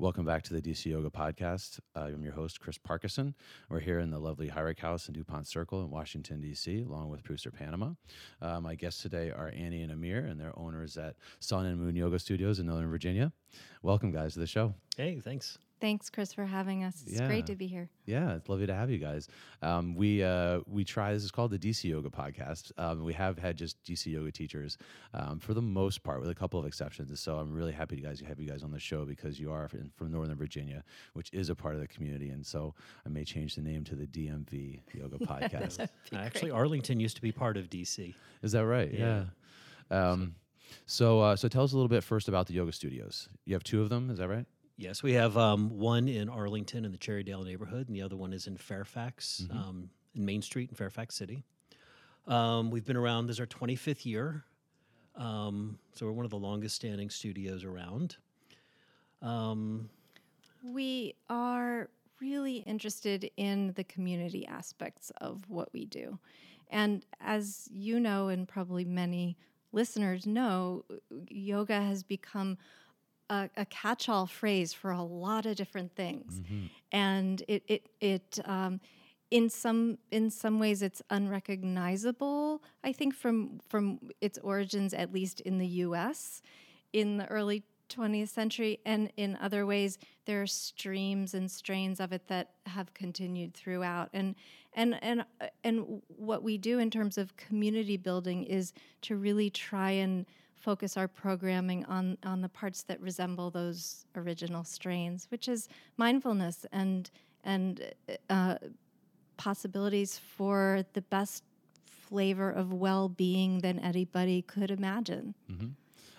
Welcome back to the DC Yoga Podcast. Uh, I'm your host, Chris Parkinson. We're here in the lovely Heurich House in DuPont Circle in Washington, D.C., along with producer Panama. Uh, my guests today are Annie and Amir, and they're owners at Sun and Moon Yoga Studios in Northern Virginia. Welcome, guys, to the show. Hey, thanks. Thanks, Chris, for having us. It's Yeah. great to be here. Yeah, it's lovely to have you guys. Um, we uh, we try. This is called the DC Yoga Podcast. Um, we have had just DC Yoga teachers um, for the most part, with a couple of exceptions. So I'm really happy to guys have you guys on the show because you are from, from Northern Virginia, which is a part of the community. And so I may change the name to the DMV Yoga Podcast. Uh, actually, Arlington used to be part of DC. is that right? Yeah. Um, so uh, so tell us a little bit first about the yoga studios. You have two of them. Is that right? Yes, we have um, one in Arlington in the Cherrydale neighborhood, and the other one is in Fairfax, um, in Main Street in Fairfax City. Um, we've been around. This is our 25th year, um, so we're one of the longest standing studios around. Um, We are really interested in the community aspects of what we do. And as you know, and probably many listeners know, yoga has become a, a catch-all phrase for a lot of different things, and it it it um, in some in some ways it's unrecognizable. I think from from its origins, at least in the U.S. in the early 20th century, and in other ways there are streams and strains of it that have continued throughout. And and and and what we do in terms of community building is to really try and focus our programming on on the parts that resemble those original strains, which is mindfulness and and uh, possibilities for the best flavor of well-being than anybody could imagine.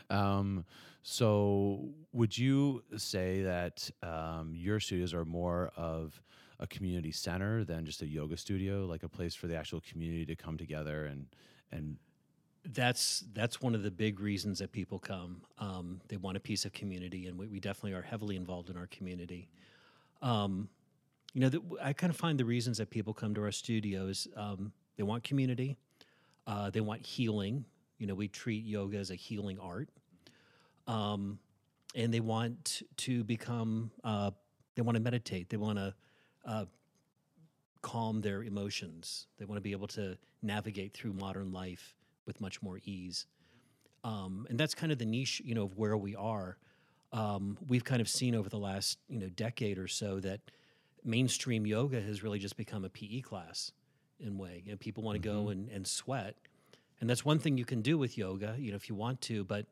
Um, so, would you say that um, your studios are more of a community center than just a yoga studio, like a place for the actual community to come together and and that's that's one of the big reasons that people come. Um, they want a piece of community, and we, we definitely are heavily involved in our community. Um, you know, the, I kind of find the reasons that people come to our studios. Um, they want community. Uh, they want healing. You know, we treat yoga as a healing art, um, and they want to become. Uh, they want to meditate. They want to uh, calm their emotions. They want to be able to navigate through modern life with much more ease. Um, and that's kind of the niche, you know, of where we are. Um, we've kind of seen over the last, you know, decade or so that mainstream yoga has really just become a PE class in way. You know, people want to go and, and sweat. And that's one thing you can do with yoga, you know, if you want to, but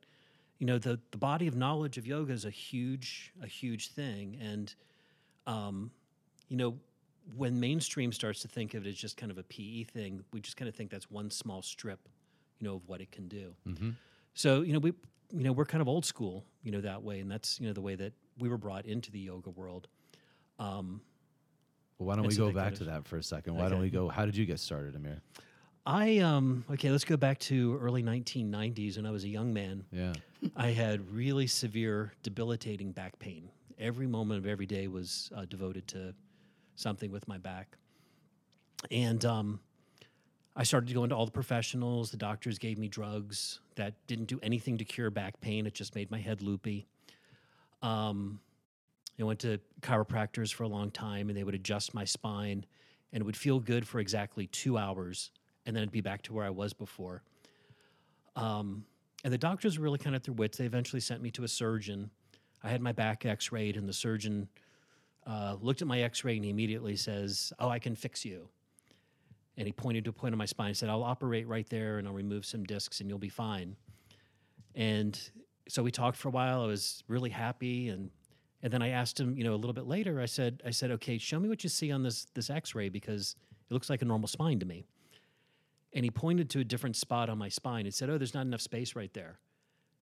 you know, the, the body of knowledge of yoga is a huge, a huge thing. And um, you know, when mainstream starts to think of it as just kind of a PE thing, we just kind of think that's one small strip, you know, of what it can do. So, you know, we, you know, we're kind of old school, you know, that way, and that's you know the way that we were brought into the yoga world. Um, well, why don't we so go back to that for a second? Why don't we go? How did you get started, Amir? I um okay, let's go back to early 1990s when I was a young man. Yeah, I had really severe, debilitating back pain. Every moment of every day was uh, devoted to something with my back. And um, I started to go into all the professionals. The doctors gave me drugs that didn't do anything to cure back pain, it just made my head loopy. Um, I went to chiropractors for a long time, and they would adjust my spine, and it would feel good for exactly two hours, and then it'd be back to where I was before. Um, and the doctors were really kind of their wits. They eventually sent me to a surgeon. I had my back x rayed, and the surgeon uh, looked at my x ray and he immediately says, Oh, I can fix you. And he pointed to a point on my spine and said, I'll operate right there and I'll remove some discs and you'll be fine. And so we talked for a while. I was really happy. And, and then I asked him, you know, a little bit later, I said, I said, okay, show me what you see on this, this x-ray because it looks like a normal spine to me. And he pointed to a different spot on my spine and said, oh, there's not enough space right there.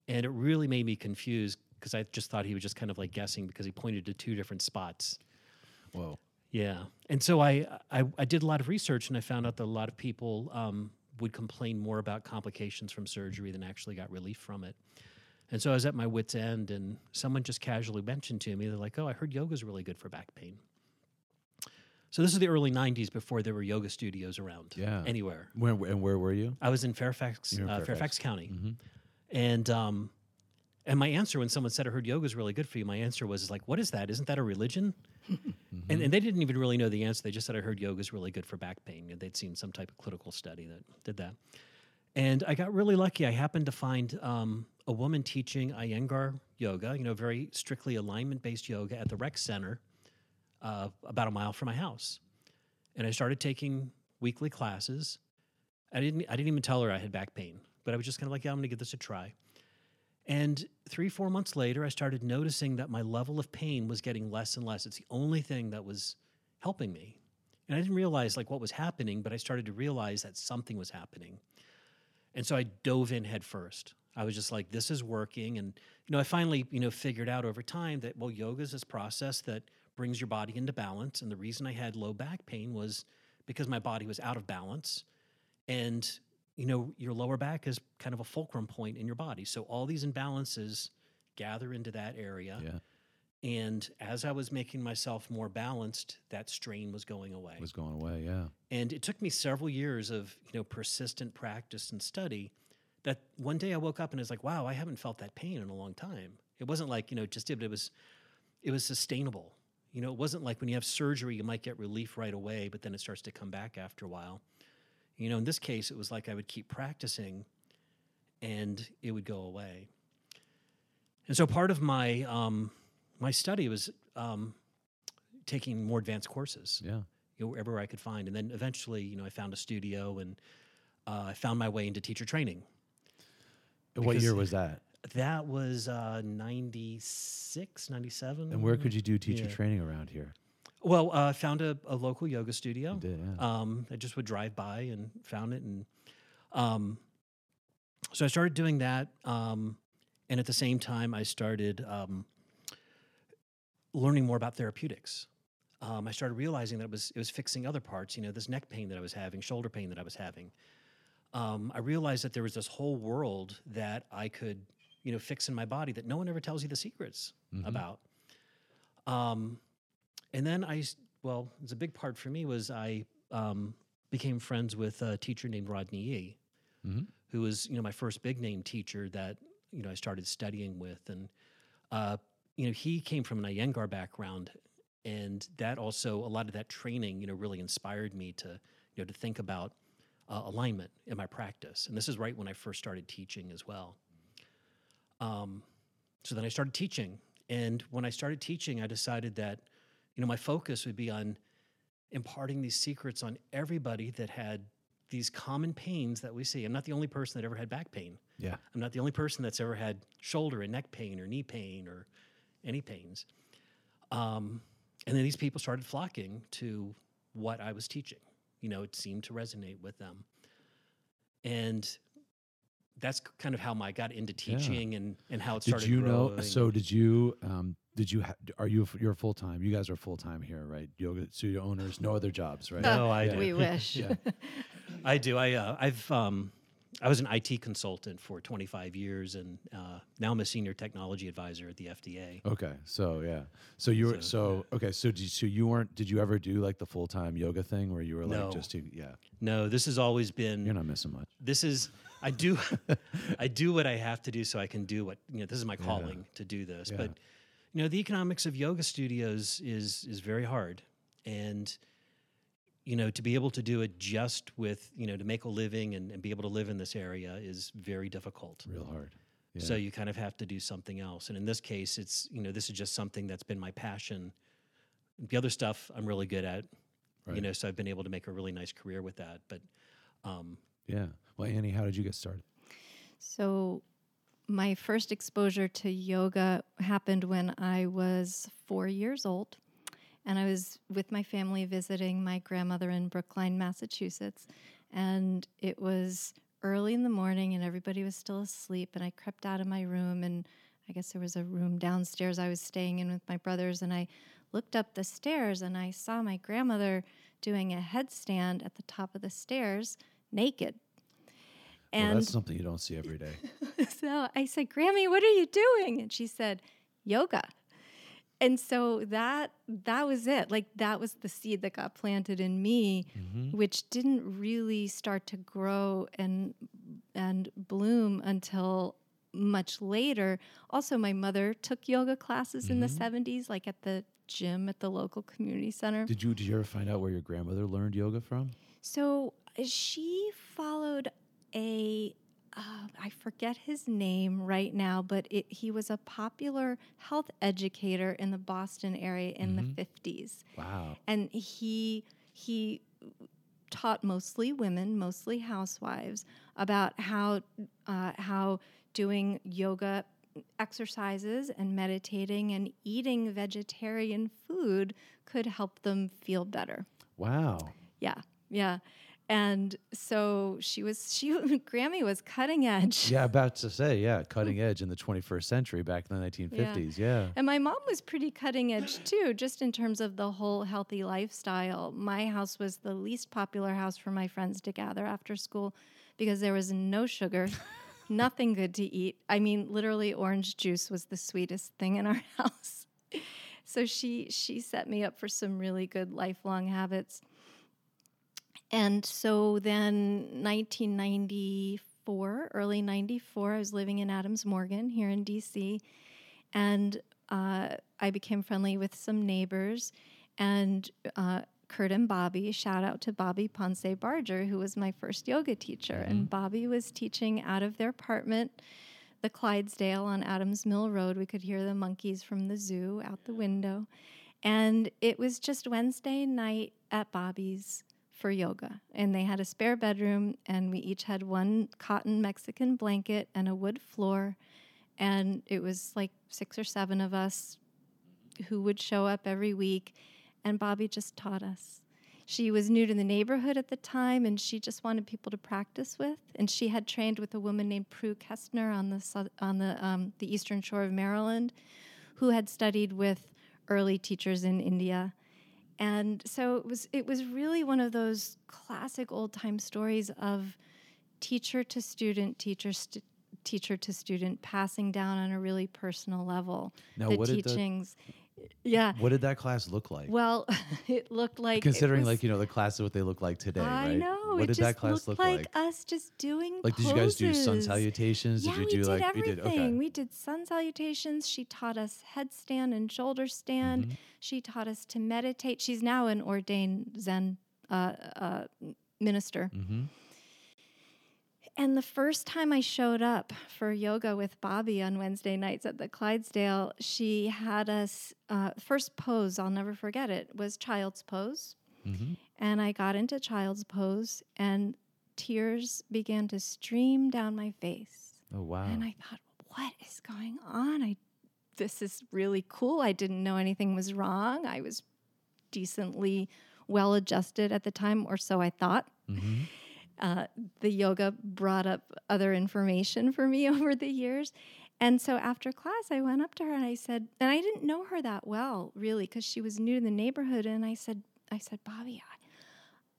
And it really made me confused because I just thought he was just kind of like guessing because he pointed to two different spots. whoa, Yeah, and so I, I I did a lot of research and I found out that a lot of people um, would complain more about complications from surgery than actually got relief from it. And so I was at my wits' end, and someone just casually mentioned to me, they're like, "Oh, I heard yoga's really good for back pain." So this is the early '90s before there were yoga studios around Yeah. anywhere. where and where were you? I was in Fairfax, in uh, Fairfax. Fairfax County, Mhm. and um, and my answer when someone said I heard yoga is really good for you, my answer was like, "What is that? Isn't that a religion?" and, and they didn't even really know the answer. They just said I heard yoga is really good for back pain. And they'd seen some type of clinical study that did that. And I got really lucky. I happened to find um, a woman teaching Iyengar yoga, you know, very strictly alignment based yoga at the rec center uh, about a mile from my house. And I started taking weekly classes. I didn't, I didn't even tell her I had back pain, but I was just kind of like, yeah, I'm going to give this a try. And three, four months later, I started noticing that my level of pain was getting less and less. It's the only thing that was helping me. And I didn't realize like what was happening, but I started to realize that something was happening. And so I dove in head first. I was just like, this is working. And, you know, I finally, you know, figured out over time that, well, yoga is this process that brings your body into balance. And the reason I had low back pain was because my body was out of balance. And you know, your lower back is kind of a fulcrum point in your body. So all these imbalances gather into that area. Yeah. And as I was making myself more balanced, that strain was going away. It was going away. Yeah. And it took me several years of, you know, persistent practice and study that one day I woke up and it's like, wow, I haven't felt that pain in a long time. It wasn't like, you know, just did, but it was it was sustainable. You know, it wasn't like when you have surgery, you might get relief right away, but then it starts to come back after a while. You know, in this case, it was like I would keep practicing and it would go away. And so part of my um, my study was um, taking more advanced courses, Yeah. you know, wherever I could find. And then eventually, you know, I found a studio and uh, I found my way into teacher training. what year was that? That was uh, 96, 97. And where could you do teacher Yeah. training around here? Well, uh, I found a, a local yoga studio. You did, yeah. Um, I just would drive by and found it, and um, so I started doing that. Um, and at the same time, I started um, learning more about therapeutics. Um, I started realizing that it was it was fixing other parts. You know, this neck pain that I was having, shoulder pain that I was having. Um, I realized that there was this whole world that I could, you know, fix in my body that no one ever tells you the secrets Mhm. about. Um, and then I, well, it's a big part for me was I um, became friends with a teacher named Rodney Yee, Mhm. who was, you know, my first big name teacher that, you know, I started studying with. And, uh, you know, he came from an Iyengar background. And that also, a lot of that training, you know, really inspired me to, you know, to think about uh, alignment in my practice. And this is right when I first started teaching as well. Um, so then I started teaching. And when I started teaching, I decided that, you know, my focus would be on imparting these secrets on everybody that had these common pains that we see. I'm not the only person that ever had back pain. Yeah. I'm not the only person that's ever had shoulder and neck pain or knee pain or any pains. Um, and then these people started flocking to what I was teaching. You know, it seemed to resonate with them. And that's kind of how I got into Yeah. teaching and, and how it started. Did started you know? So did you? Um, did you? Ha- are you? You're full time. You guys are full time here, right? Yoga studio owners, no other jobs, right? No, I Yeah. do. We wish. Yeah. I do. I uh, I've um, I was an IT consultant for 25 years, and uh, now I'm a senior technology advisor at the FDA. Okay, so yeah, so you were So, so okay. So did you, so you weren't? Did you ever do like the full time yoga thing where you were like No. just to, yeah? No, this has always been. You're not missing much. This is I do I do what I have to do so I can do what you know. This is my calling to do this, Yeah. but you know the economics of yoga studios is is very hard, and you know to be able to do it just with you know to make a living and, and be able to live in this area is very difficult. Real hard. Yeah. So you kind of have to do something else. And in this case, it's, you know, this is just something that's been my passion. The other stuff I'm really good at, Right. you know, so I've been able to make a really nice career with that. But um, yeah. Well, Annie, how did you get started? So, my first exposure to yoga happened when I was four years old. And I was with my family visiting my grandmother in Brookline, Massachusetts. And it was early in the morning and everybody was still asleep. And I crept out of my room. And I guess there was a room downstairs I was staying in with my brothers. And I looked up the stairs and I saw my grandmother doing a headstand at the top of the stairs naked. Well, And that's something you don't see every day. so I said, Grammy, what are you doing? And she said, yoga. And so that that was it. Like that was the seed that got planted in me, Mm-hmm. which didn't really start to grow and and bloom until much later. Also, my mother took yoga classes in the 70s, like at the gym at the local community center. Did you did you ever find out where your grandmother learned yoga from? So she followed a, uh, I forget his name right now, but it, he was a popular health educator in the Boston area in the 50s. Wow. And he, he taught mostly women, mostly housewives, about how, uh, how doing yoga exercises and meditating and eating vegetarian food could help them feel better. Wow. Yeah, yeah. And so she was she Grammy was cutting edge. Yeah, about to say, yeah, cutting edge in the 21st century back in the 1950s. Yeah. And my mom was pretty cutting edge too, just in terms of the whole healthy lifestyle. My house was the least popular house for my friends to gather after school because there was no sugar, nothing good to eat. I mean, literally orange juice was the sweetest thing in our house. So she she set me up for some really good lifelong habits. And so then 1994, early 94, I was living in Adams Morgan here in DC. And uh, I became friendly with some neighbors. And uh, Kurt and Bobby, shout out to Bobby Ponce Barger, who was my first yoga teacher. And Bobby was teaching out of their apartment, the Clydesdale on Adams Mill Road. We could hear the monkeys from the zoo out the window. And it was just Wednesday night at Bobby's for yoga. And they had a spare bedroom, and we each had one cotton Mexican blanket and a wood floor. And it was like six or seven of us who would show up every week. And Bobby just taught us. She was new to the neighborhood at the time, and she just wanted people to practice with. And she had trained with a woman named Prue Kestner on the on the um, the eastern shore of Maryland, who had studied with early teachers in India and so it was it was really one of those classic old time stories of teacher to student teacher st- teacher to student passing down on a really personal level Now, the what did the- teachings yeah What did that class look like? well it looked like Considering, was- like, you know, the classes, what they look like today, I right? know What did that class look like, like? us just doing Like, did you guys do sun salutations? Yeah, did you we do did like everything. we did? Okay. We did sun salutations. She taught us headstand and shoulder stand. Mm-hmm. She taught us to meditate. She's now an ordained Zen uh, uh, minister. mm-hmm. And the first time I showed up for yoga with Bobby on Wednesday nights at the Clydesdale, she had us, uh, first pose, I'll never forget it, was child's pose. Mm-hmm. And I got into child's pose, and tears began to stream down my face. Oh wow. And I thought, what is going on? I this is really cool. I didn't know anything was wrong. I was decently well adjusted at the time, or so I thought. mm-hmm. Uh, the yoga brought up other information for me over the years. And so after class, I went up to her and I said, and I didn't know her that well, really, because she was new to the neighborhood. And I said, I said, Bobby,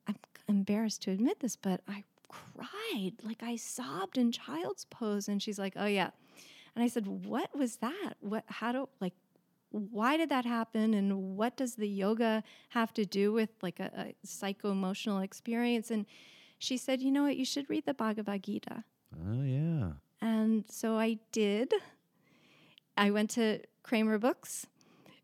I, I'm embarrassed to admit this, but I cried, like I sobbed in child's pose. And she's like, Oh yeah. And I said, What was that? What? How do like? Why did that happen? And what does the yoga have to do with like a, a psycho emotional experience? And she said, You know what? You should read the Bhagavad Gita. Oh yeah. And so I did. I went to Kramer Books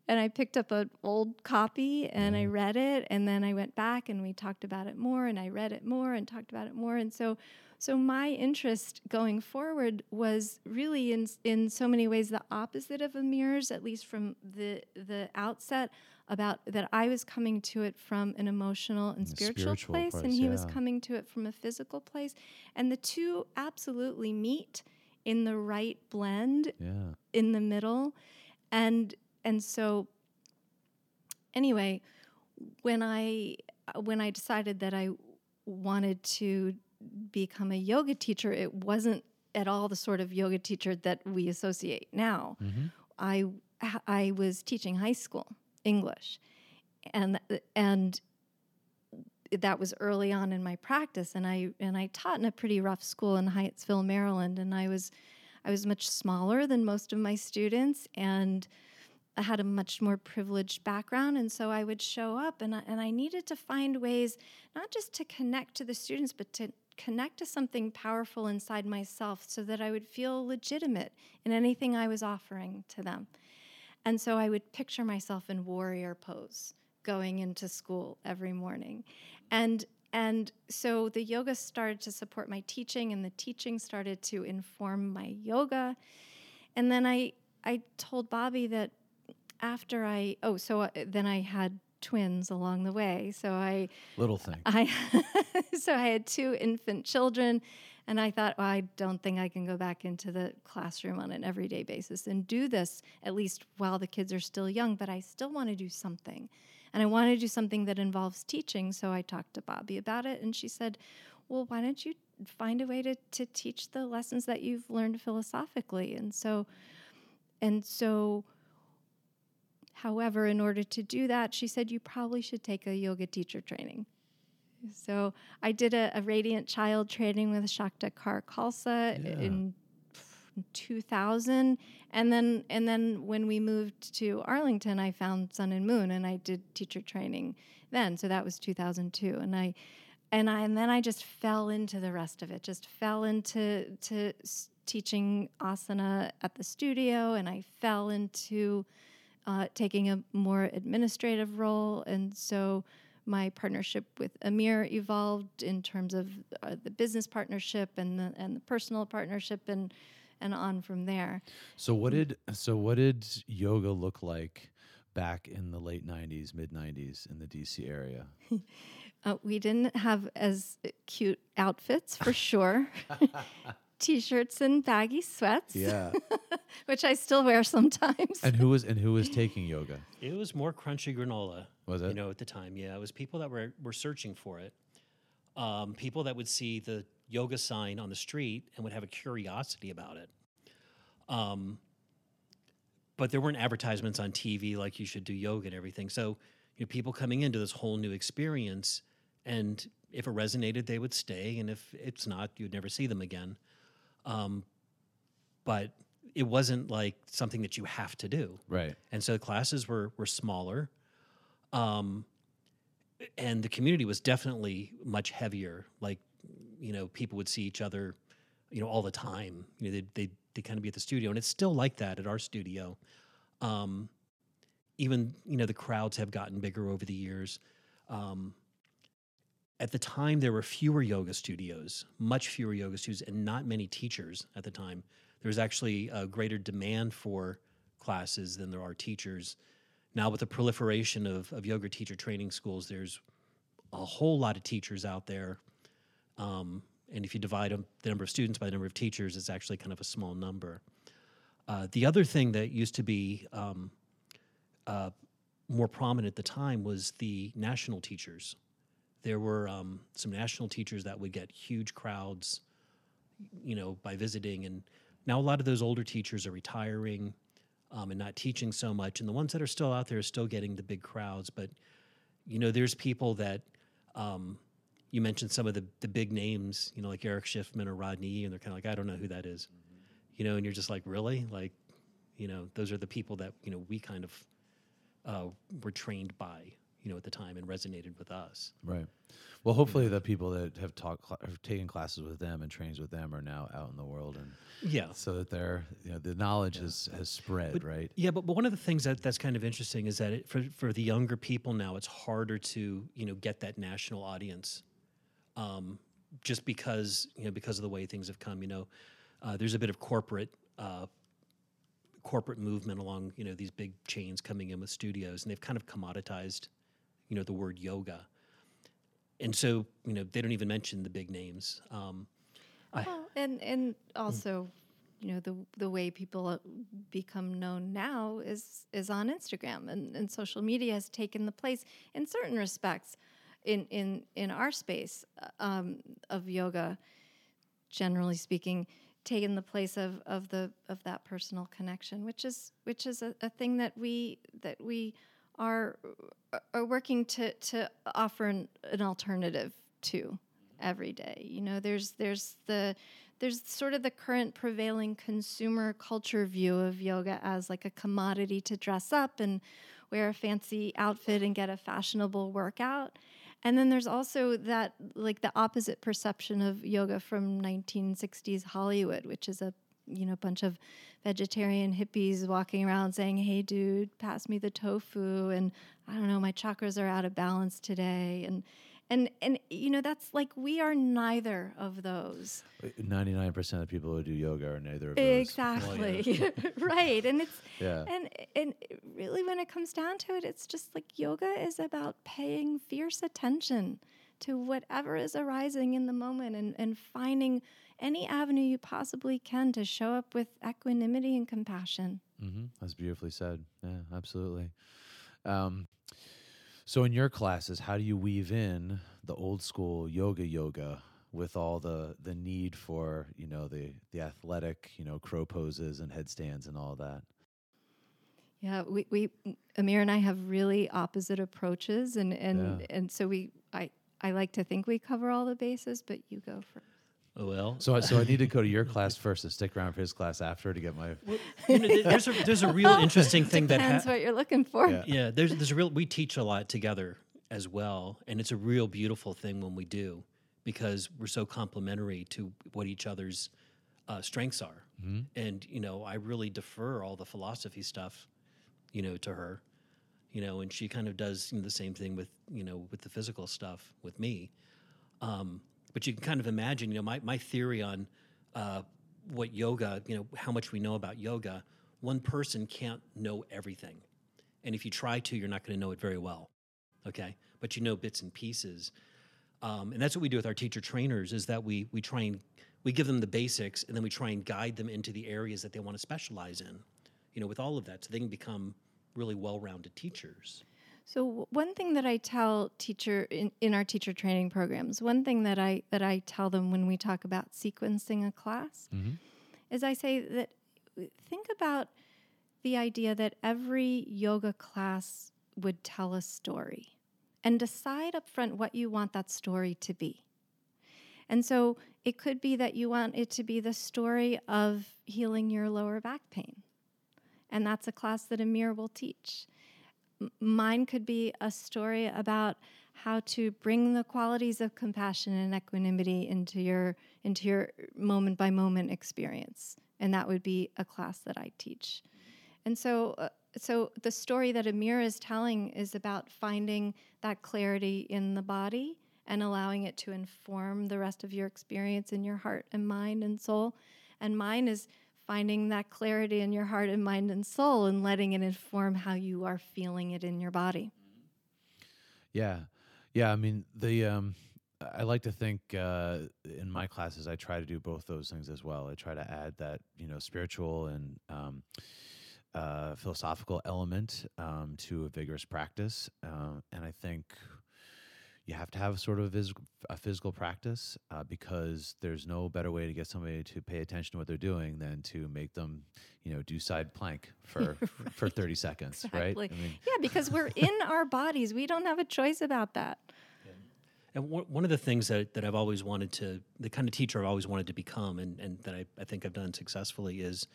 and I picked up an old copy and I read it and then I went back and we talked about it more and I read it more and talked about it more and so so my interest going forward was really in in so many ways the opposite of Amir's at least from the the outset about that I was coming to it from an emotional and spiritual, spiritual place, and place, he was coming to it from a physical place. And the two absolutely meet in the right blend Yeah. in the middle. And and so anyway when i when i decided that i wanted to become a yoga teacher it wasn't at all the sort of yoga teacher that we associate now. Mm-hmm. i i was teaching high school english. And and that was early on in my practice. And i and i taught in a pretty rough school in hyattsville maryland. And i was i was much smaller than most of my students. And I had a much more privileged background, and so I would show up, and I, and I needed to find ways not just to connect to the students, but to connect to something powerful inside myself so that I would feel legitimate in anything I was offering to them. And so I would picture myself in warrior pose going into school every morning. And and so the yoga started to support my teaching and the teaching started to inform my yoga. And then I I told Bobby that after I oh so uh, then I had twins along the way. So I little thing. I so I had two infant children and I thought, well, I don't think I can go back into the classroom on an everyday basis and do this at least while the kids are still young, but I still want to do something. And I want to do something that involves teaching. So I talked to Bobby about it, and she said, Well, why don't you find a way to, to teach the lessons that you've learned philosophically? And so, and so, however, in order to do that, she said, You probably should take a yoga teacher training. So I did a, a Radiant Child training with Shakta Kaur Khalsa Yeah. in 2000 and then and then when we moved to Arlington I found Sun and Moon and I did teacher training then. So that was 2002 and I and I and then I just fell into the rest of it just fell into to teaching asana at the studio. And I fell into uh, taking a more administrative role. And so my partnership with Amir evolved in terms of uh, the business partnership and the and the personal partnership and and on from there. So what did so what did yoga look like back in the late '90s, mid '90s in the DC area? Uh, we didn't have as cute outfits for sure. T-shirts and baggy sweats, Yeah. which I still wear sometimes. and who was and who was taking yoga? It was more crunchy granola. Was it? You know, at the time, yeah, it was people that were were searching for it. Um, people that would see the yoga sign on the street and would have a curiosity about it. Um, but there weren't advertisements on TV like you should do yoga and everything. So, you know, people coming into this whole new experience, and if it resonated, they would stay, and if it's not, you'd never see them again. Um, but it wasn't like something that you have to do. Right. and so the classes were were smaller. Um and the community was definitely much heavier. Like you know people would see each other you know all the time. You know they they they kind of be at the studio and it's still like that at our studio. Um even you know the crowds have gotten bigger over the years. Um at the time there were fewer yoga studios much fewer yoga studios and not many teachers at the time there was actually a greater demand for classes than there are teachers. Now, with the proliferation of, of yoga teacher training schools, there's a whole lot of teachers out there. Um, and if you divide the number of students by the number of teachers, it's actually kind of a small number. Uh, the other thing that used to be um, uh, more prominent at the time was the national teachers. There were um, some national teachers that would get huge crowds, you know, by visiting. And now a lot of those older teachers are retiring um, and not teaching so much. And the ones that are still out there are still getting the big crowds. But, you know, there's people that um, you mentioned some of the, the big names, you know, like Erich Schiffmann or Rodney, and they're kind of like, I don't know who that is. You know, and you're just like, really? Like, you know, those are the people that, you know, we kind of uh, were trained by, you know, at the time and resonated with us. Right. Well, hopefully the people that have taught have taken classes with them and trains with them are now out in the world and Yeah. so that they're you know the knowledge has has spread, right? Yeah, but, but one of the things that that's kind of interesting is that it, for for the younger people now, it's harder to you know get that national audience, um, just because you know because of the way things have come. You know, uh, there's a bit of corporate uh, corporate movement along you know these big chains coming in with studios, and they've kind of commoditized you know the word yoga, and so you know they don't even mention the big names. Um, I, Well, and and also, you know, the the way people uh, become known now is is on Instagram, and, and social media has taken the place in certain respects in in in our space uh, um, of yoga. Generally speaking, taken the place of of the of that personal connection, which is which is a, a thing that we that we are uh, are working to to offer an, an alternative to every day. You know, there's there's the there's sort of the current prevailing consumer culture view of yoga as like a commodity to dress up and wear a fancy outfit and get a fashionable workout. And then there's also that, like the opposite perception of yoga from 1960s Hollywood, which is a you know a bunch of vegetarian hippies walking around saying, "Hey, dude, pass me the tofu," and I don't know, my chakras are out of balance today, and and and you know that's like we are neither of those. Ninety nine percent of people who do yoga are neither of those. Exactly. right. And it's Yeah. and and really when it comes down to it, it's just like yoga is about paying fierce attention to whatever is arising in the moment and, and finding any avenue you possibly can to show up with equanimity and compassion. Mm-hmm. That's beautifully said. Yeah, absolutely. Um, so, in your classes, how do you weave in the old school yoga yoga with all the the need for you know the the athletic you know crow poses and headstands and all that? Yeah, we, we Amir and I have really opposite approaches and and, Yeah. and so we I I like to think we cover all the bases, but you go first. Oh, well, So, I- so I need to go to your class first and stick around for his class after to get my. you know, there's a there's a real interesting thing that Depends ha- what you're looking for. Yeah. yeah there's there's a real we teach a lot together as well and it's a real beautiful thing when we do because we're so complementary to what each other's uh, strengths are and you know i really defer all the philosophy stuff you know to her you know and she kind of does you know, the same thing with you know with the physical stuff with me um, but you can kind of imagine you know my, my theory on uh, what yoga you know how much we know about yoga one person can't know everything. And if you try to you're not going to know it very well okay? But you know bits and pieces. Um, and that's what we do with our teacher trainers is that we we try and we give them the basics and then we try and guide them into the areas that they want to specialize in you know with all of that so they can become really well-rounded teachers So one thing that I tell teacher in, in our teacher training programs, one thing that I that I tell them when we talk about sequencing a class Mhm. is I say that think about the idea that every yoga class would tell a story and decide up front what you want that story to be. And so it could be that you want it to be the story of healing your lower back pain. And that's a class that Amir will teach. Mine could be a story about how to bring the qualities of compassion and equanimity into your into your moment by moment experience. And that would be a class that I teach. And so uh, so the story that Amir is telling is about finding that clarity in the body and allowing it to inform the rest of your experience in your heart and mind and soul. And mine is finding that clarity in your heart and mind and soul and letting it inform how you are feeling it in your body. Yeah, yeah. I mean, the um, I like to think uh, in my classes I try to do both those things as well. I try to add that you know spiritual and um, uh, philosophical element um, to a vigorous practice, uh, and I think you have to have sort of vis- a physical practice uh, because there's no better way to get somebody to pay attention to what they're doing than to make them, you know, do side plank for for 30 seconds, right? I mean, Yeah, because we're in our bodies. We don't have a choice about that. And one one of the things that, that I've always wanted to, the kind of teacher I've always wanted to become, and, and that I, I think I've done successfully, is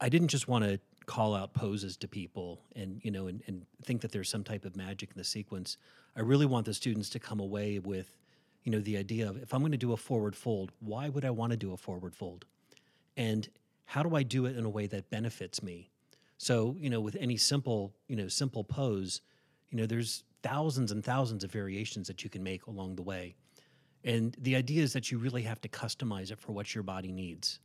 I didn't just want to call out poses to people and, you know, and, and think that there's some type of magic in the sequence. I really want the students to come away with, you know, the idea of if I'm going to do a forward fold, why would I want to do a forward fold? And how do I do it in a way that benefits me? So, you know, with any simple, you know, simple pose, you know, there's thousands and thousands of variations that you can make along the way. And the idea is that you really have to customize it for what your body needs.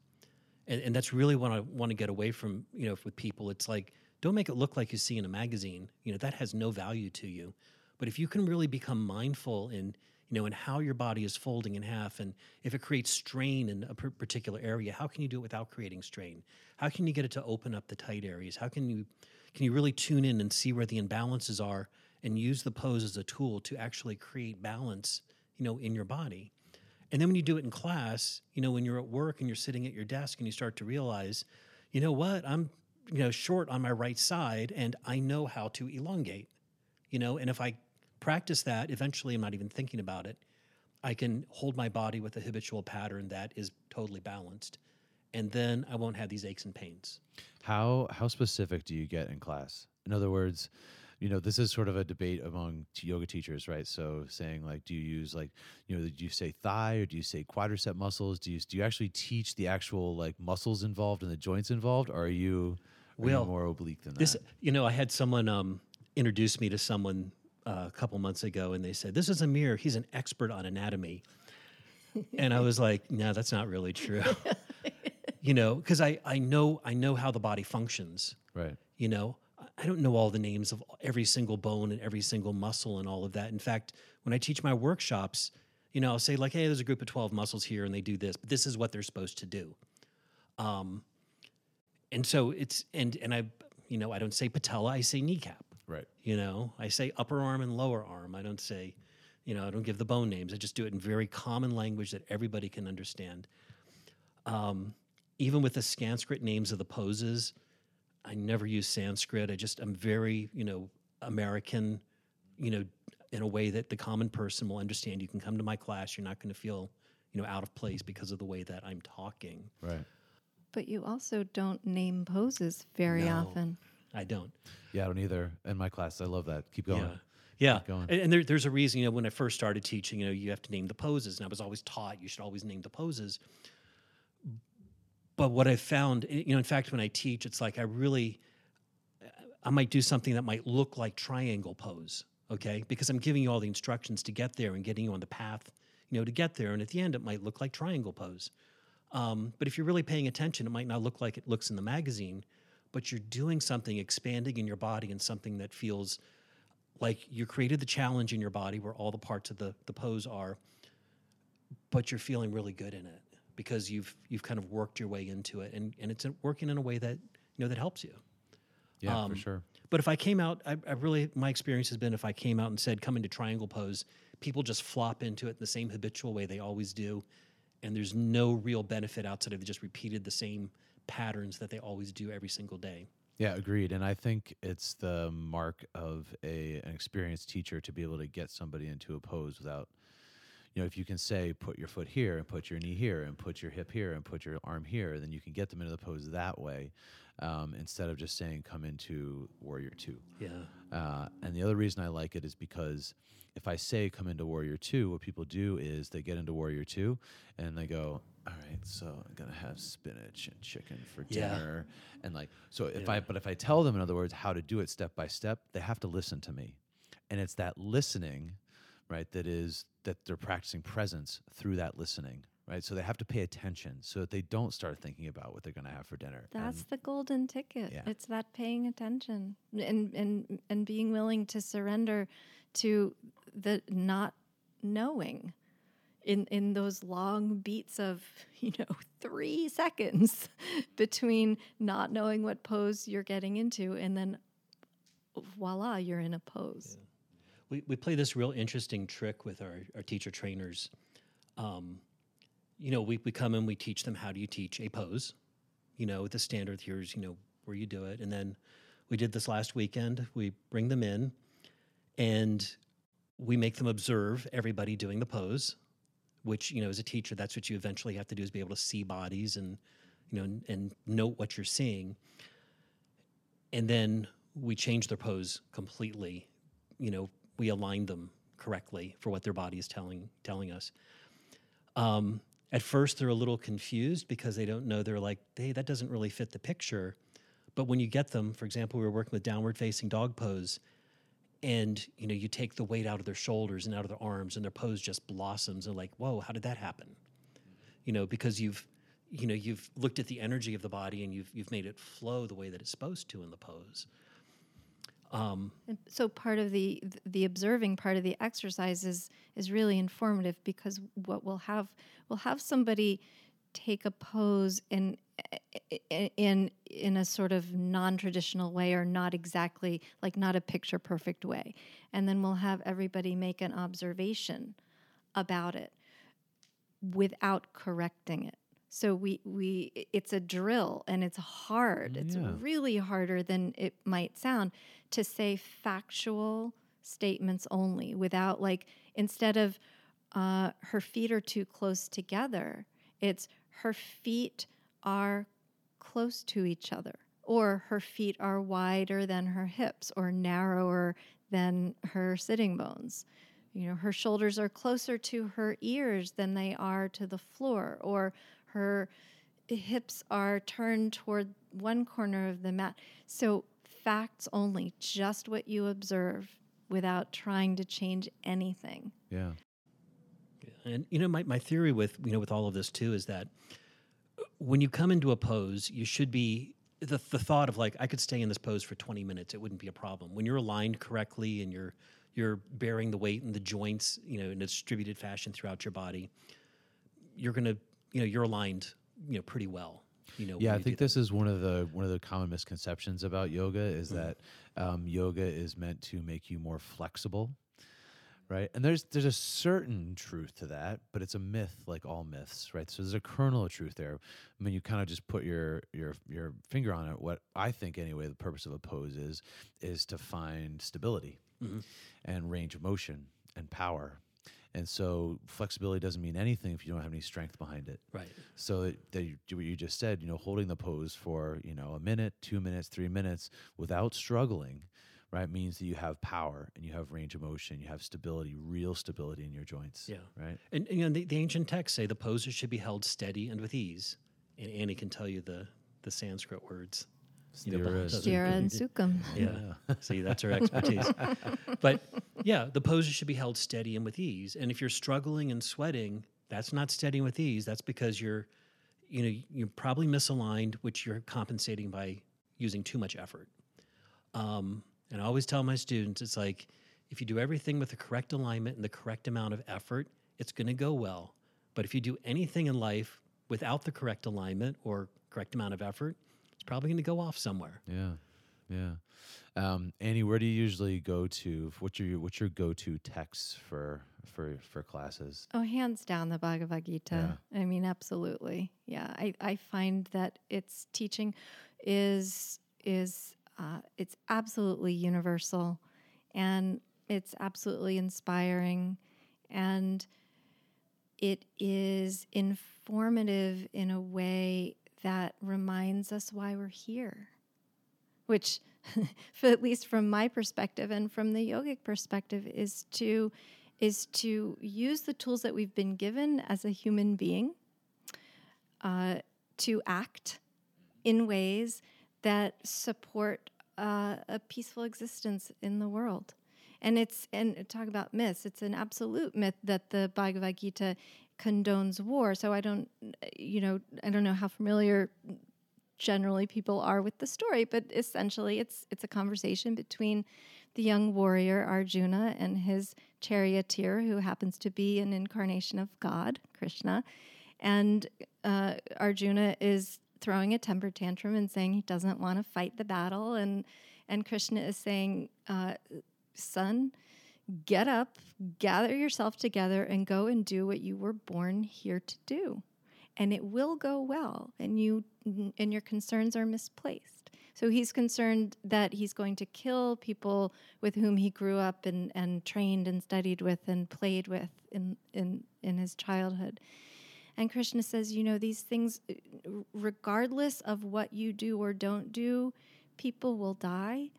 And, and that's really what I want to get away from, you know, with people. It's like, don't make it look like you see in a magazine. You know, that has no value to you. But if you can really become mindful in, you know, in how your body is folding in half, and if it creates strain in a particular area, how can you do it without creating strain? How can you get it to open up the tight areas? How can you can you really tune in and see where the imbalances are and use the pose as a tool to actually create balance, you know, in your body? And then when you do it in class, you know, when you're at work and you're sitting at your desk and you start to realize, you know what, I'm, you know, short on my right side and I know how to elongate, you know, and if I practice that, eventually I'm not even thinking about it. I can hold my body with a habitual pattern that is totally balanced. And then I won't have these aches and pains. How how specific do you get in class? In other words, you know, this is sort of a debate among t- yoga teachers, right? So saying like, do you use like, you know, do you say thigh or do you say quadricep muscles? Do you do you actually teach the actual like muscles involved and the joints involved, or are you, are you more oblique than This, that? you know, I had someone um, introduce me to someone uh, a couple months ago, and they said, "This is Amir. He's an expert on anatomy." and I was like, "No, that's not really true." you know, because I I know I know how the body functions. Right. You know, I- I don't know all the names of every single bone and every single muscle and all of that. In fact, when I teach my workshops, you know, I'll say like, "Hey, there's a group of twelve muscles here, and they do this, but this is what they're supposed to do." Um, and so it's and and I, you know, I don't say patella, I say kneecap. Right. You know, I say upper arm and lower arm. I don't say, you know, I don't give the bone names. I just do it in very common language that everybody can understand. Um, even with the Sanskrit names of the poses, I never use Sanskrit. I just I'm very, you know, American, you know, in a way that the common person will understand. You can come to my class. You're not going to feel, you know, out of place because of the way that I'm talking. Right. But you also don't name poses very No. often. I don't. Yeah, I don't either. In my class, I love that. Keep going. Yeah. Yeah. And, and there, there's a reason, you know, when I first started teaching, you know, you have to name the poses. And I was always taught you should always name the poses. But what I found, you know, in fact, when I teach, it's like I really, I might do something that might look like triangle pose, okay? Because I'm giving you all the instructions to get there and getting you on the path, you know, to get there. And at the end, it might look like triangle pose. Um, but if you're really paying attention, it might not look like it looks in the magazine, but you're doing something expanding in your body and something that feels like you created the challenge in your body where all the parts of the, the pose are, but you're feeling really good in it because you've you've kind of worked your way into it and, and it's working in a way that you know that helps you. Yeah, for Um, sure. But if I came out, I, I really my experience has been if I came out and said come into triangle pose, people just flop into it in the same habitual way they always do, and there's no real benefit outside of just repeated the same patterns that they always do every single day. Yeah, agreed. And I think it's the mark of a an experienced teacher to be able to get somebody into a pose without, you know, if you can say put your foot here and put your knee here and put your hip here and put your arm here, then you can get them into the pose that way, um, instead of just saying come into warrior two. Yeah. Uh, and the other reason I like it is because if I say come into Warrior 2, what people do is they get into Warrior 2 and they go, all right, so I'm going to have spinach and chicken for Yeah. dinner. And like, so if Yeah. I, but if I tell them, in other words, how to do it step by step, they have to listen to me. And it's that listening, right, that is, that they're practicing presence through that listening. Right, so they have to pay attention so that they don't start thinking about what they're going to have for dinner. That's And- the golden ticket. Yeah. It's that paying attention and and and being willing to surrender to the not knowing in in those long beats of, you know, 3 seconds between not knowing what pose you're getting into and then voila, you're in a pose. we, we play this real interesting trick with our, our teacher trainers. Um, you know, we, we come and we teach them how do you teach a pose. You know, the standard here's, you know, where you do it. And then we did this last weekend. We bring them in and we make them observe everybody doing the pose, which, you know, as a teacher, that's what you eventually have to do is be able to see bodies and, you know, and, note what you're seeing. And then we change their pose completely. You know we align them correctly for what their body is telling telling us. Um, at first they're a little confused because they don't know. They're like hey that doesn't really fit the picture. But when you get them for example we were working with downward facing dog pose and you know you take the weight out of their shoulders and out of their arms and their pose just blossoms. And like whoa how did that happen? You know because you've you know you've looked at the energy of the body and you've you've made it flow the way that it's supposed to in the pose. Um, And so part of the the observing part of the exercise is is really informative because what we'll have we'll have somebody take a pose in in in a sort of non-traditional way or not exactly like not a picture perfect way. And then we'll have everybody make an observation about it without correcting it. So we we it's a drill and it's hard. It's Yeah. really harder than it might sound to say factual statements only without like instead of uh, her feet are too close together it's her feet are close to each other or her feet are wider than her hips or narrower than her sitting bones. You know, her shoulders are closer to her ears than they are to the floor, or her hips are turned toward one corner of the mat. So, facts only, just what you observe without trying to change anything. Yeah. And you know, my, my theory with you know with all of this too is that when you come into a pose, you should be the, the thought of like I could stay in this pose for 20 minutes, it wouldn't be a problem. When you're aligned correctly and you're you're bearing the weight and the joints, you know, in a distributed fashion throughout your body, you're gonna, you know, you're aligned, you know, pretty well. You know, yeah, I think this is one of the one of the common misconceptions about yoga is that um, yoga is meant to make you more flexible, right? And there's there's a certain truth to that, but it's a myth, like all myths, right? So there's a kernel of truth there. I mean, you kind of just put your your your finger on it. What I think, anyway, the purpose of a pose is is to find stability mm-hmm. and range of motion and power. And so flexibility doesn't mean anything if you don't have any strength behind it. right. So that, that you, what you just said, you know, holding the pose for you know a minute, two minutes, three minutes without struggling, right, means that you have power and you have range of motion, you have stability, real stability in your joints. Yeah. Right. And, and, you know, the, the ancient texts say the poses should be held steady and with ease. And Annie can tell you the the Sanskrit words. You know, Sthira, behind- Sthira. Stira and Sukham. Yeah. See, that's her expertise. but yeah, the poses should be held steady and with ease. And if you're struggling and sweating, that's not steady with ease. That's because you're, you know, you're probably misaligned, which you're compensating by using too much effort. Um, and I always tell my students, it's like if you do everything with the correct alignment and the correct amount of effort, it's going to go well. But if you do anything in life without the correct alignment or correct amount of effort, it's probably going to go off somewhere. Yeah. Yeah. Um, Annie, where do you usually go to? What's your what's your go to text for for for classes? Oh, hands down, the Bhagavad Gita. I mean, absolutely. Yeah, I, I find that its teaching is is uh, it's absolutely universal, and it's absolutely inspiring, and it is informative in a way that reminds us why we're here which at least from my perspective and from the yogic perspective is to is to use the tools that we've been given as a human being uh, to act in ways that support uh, a peaceful existence in the world. And it's and talk about myths. It's an absolute myth that the bhagavad gita condones war. So i don't you know i don't know how familiar generally people are with the story, but essentially it's it's a conversation between the young warrior Arjuna and his charioteer, who happens to be an incarnation of God, Krishna, and uh, Arjuna is throwing a temper tantrum and saying he doesn't want to fight the battle, and and Krishna is saying, uh, "Son." Get up, gather yourself together, and go and do what you were born here to do and it will go well and you and your concerns are misplaced so he's concerned that he's going to kill people with whom he grew up and, and trained and studied with and played with in, in, in his childhood and krishna says you know these things regardless of what you do or don't do people will die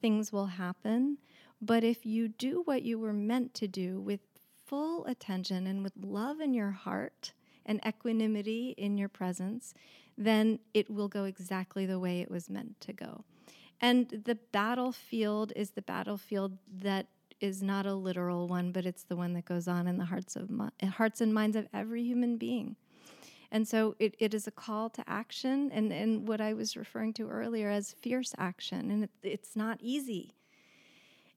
things will happen but if you do what you were meant to do with full attention and with love in your heart and equanimity in your presence, then it will go exactly the way it was meant to go. And the battlefield is the battlefield that is not a literal one, but it's the one that goes on in the hearts of mi- hearts and minds of every human being. And so it, it is a call to action, and, and what I was referring to earlier as fierce action, and it, it's not easy.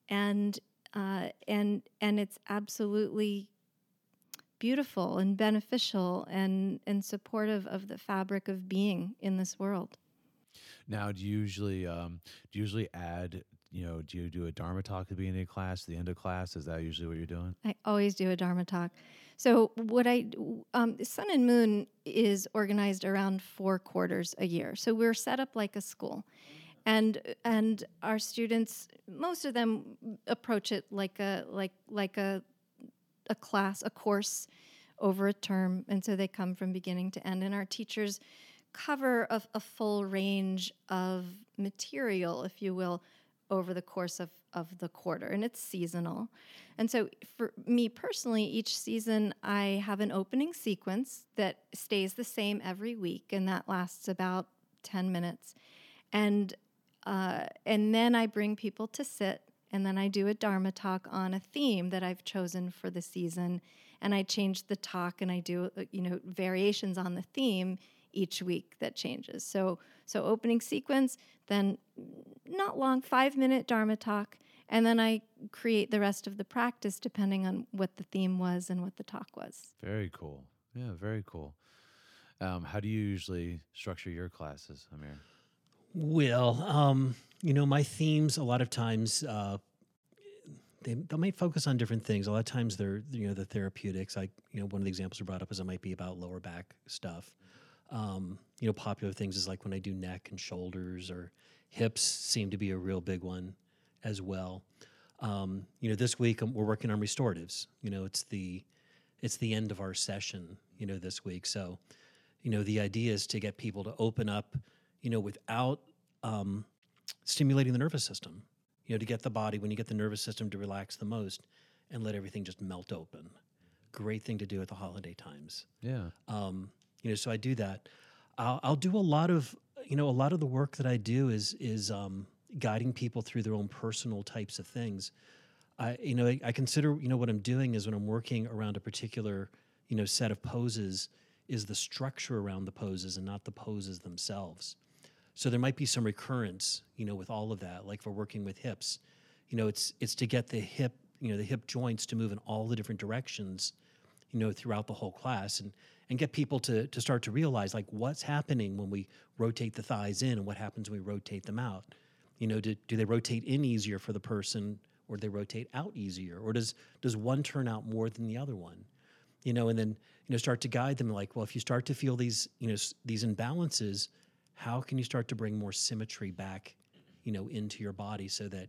And uh, and and it's absolutely beautiful and beneficial and, and supportive of the fabric of being in this world. Now, do you usually um, do you usually add? You know, do you do a Dharma talk at the beginning of class, the end of class? Is that usually what you're doing? I always do a Dharma talk. So, what I um, Sun and Moon is organized around four quarters a year. So we're set up like a school, and and our students, most of them approach it like a like like a a class, a course over a term, and so they come from beginning to end. And our teachers cover a, a full range of material, if you will, over the course of, of the quarter, and it's seasonal. And so, for me personally, each season I have an opening sequence that stays the same every week, and that lasts about 10 minutes. And uh, and then I bring people to sit, and then I do a Dharma talk on a theme that I've chosen for the season, and I change the talk and I do you know variations on the theme each week that changes. So so opening sequence, then not long, five minute Dharma talk, and then I create the rest of the practice depending on what the theme was and what the talk was. Very cool. Yeah, very cool. Um, how do you usually structure your classes, Amir? Well, um, you know, my themes a lot of times uh, they, they might focus on different things. A lot of times they're you know the therapeutics. Like you know, one of the examples I brought up is it might be about lower back stuff. Um, you know, popular things is like when I do neck and shoulders or hips seem to be a real big one as well. Um, you know, this week um, we're working on restoratives. You know, it's the it's the end of our session. You know, this week, so you know the idea is to get people to open up. You know, without um, stimulating the nervous system. You know, to get the body when you get the nervous system to relax the most and let everything just melt open. Great thing to do at the holiday times. Yeah. Um, you know, so I do that. I'll, I'll do a lot of you know a lot of the work that I do is is um, guiding people through their own personal types of things. I you know I, I consider you know what I'm doing is when I'm working around a particular you know set of poses is the structure around the poses and not the poses themselves. So there might be some recurrence, you know, with all of that. Like for working with hips, you know, it's it's to get the hip, you know, the hip joints to move in all the different directions, you know, throughout the whole class, and and get people to to start to realize like what's happening when we rotate the thighs in, and what happens when we rotate them out. You know, do, do they rotate in easier for the person, or do they rotate out easier, or does does one turn out more than the other one? You know, and then you know start to guide them like, well, if you start to feel these you know s- these imbalances how can you start to bring more symmetry back you know into your body so that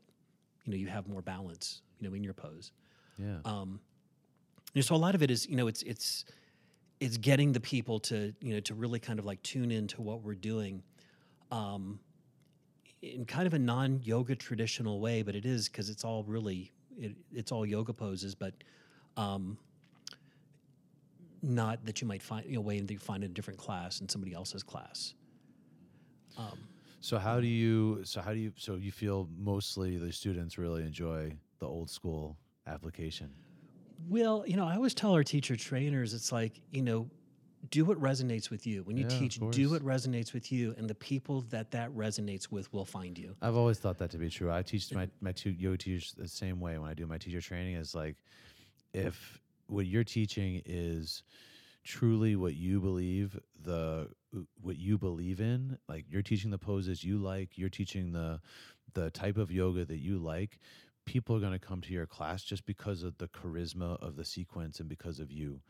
you know you have more balance you know in your pose Yeah. um you know, so a lot of it is you know it's it's it's getting the people to you know to really kind of like tune into what we're doing um in kind of a non-yoga traditional way but it is because it's all really it, it's all yoga poses but um not that you might find you know way that you find in a different class in somebody else's class um, So how do you? So how do you? So you feel mostly the students really enjoy the old school application. Well, you know, I always tell our teacher trainers, it's like, you know, do what resonates with you. When you Yeah, teach, do what resonates with you, and the people that that resonates with will find you. I've always thought that to be true. I teach my my two yoga teachers the same way when I do my teacher training. Is like if what you're teaching is truly what you believe the what you believe in like you're teaching the poses you like you're teaching the the type of yoga that you like people are going to come to your class just because of the charisma of the sequence and because of you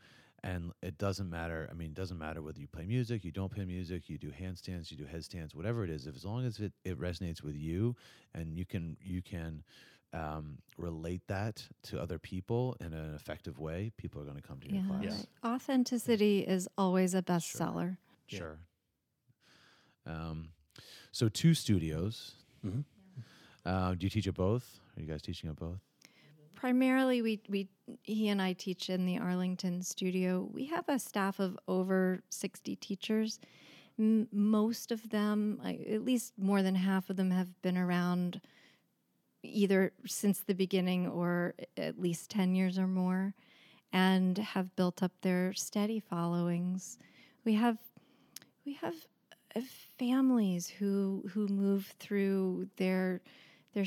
and it doesn't matter i mean it doesn't matter whether you play music you don't play music you do handstands you do headstands whatever it is if as long as it, it resonates with you and you can you can um, relate that to other people in an effective way people are going to come to your Yeah, class Yeah. right. authenticity is always a bestseller. Yeah. Sure. Um, so two studios. Mhm. Uh, do you teach at both? Are you guys teaching at both? Primarily, we, we he and I teach in the Arlington studio. We have a staff of over 60 teachers. M- most of them, at least more than half of them, have been around either since the beginning or at least 10 years or more and have built up their steady followings. We have we have uh, families who who move through their their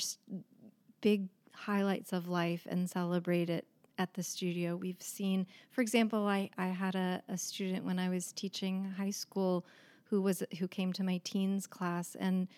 big highlights of life and celebrate it at the studio. We've seen, for example, I, I had a, a student when I was teaching high school who was who came to my teens class and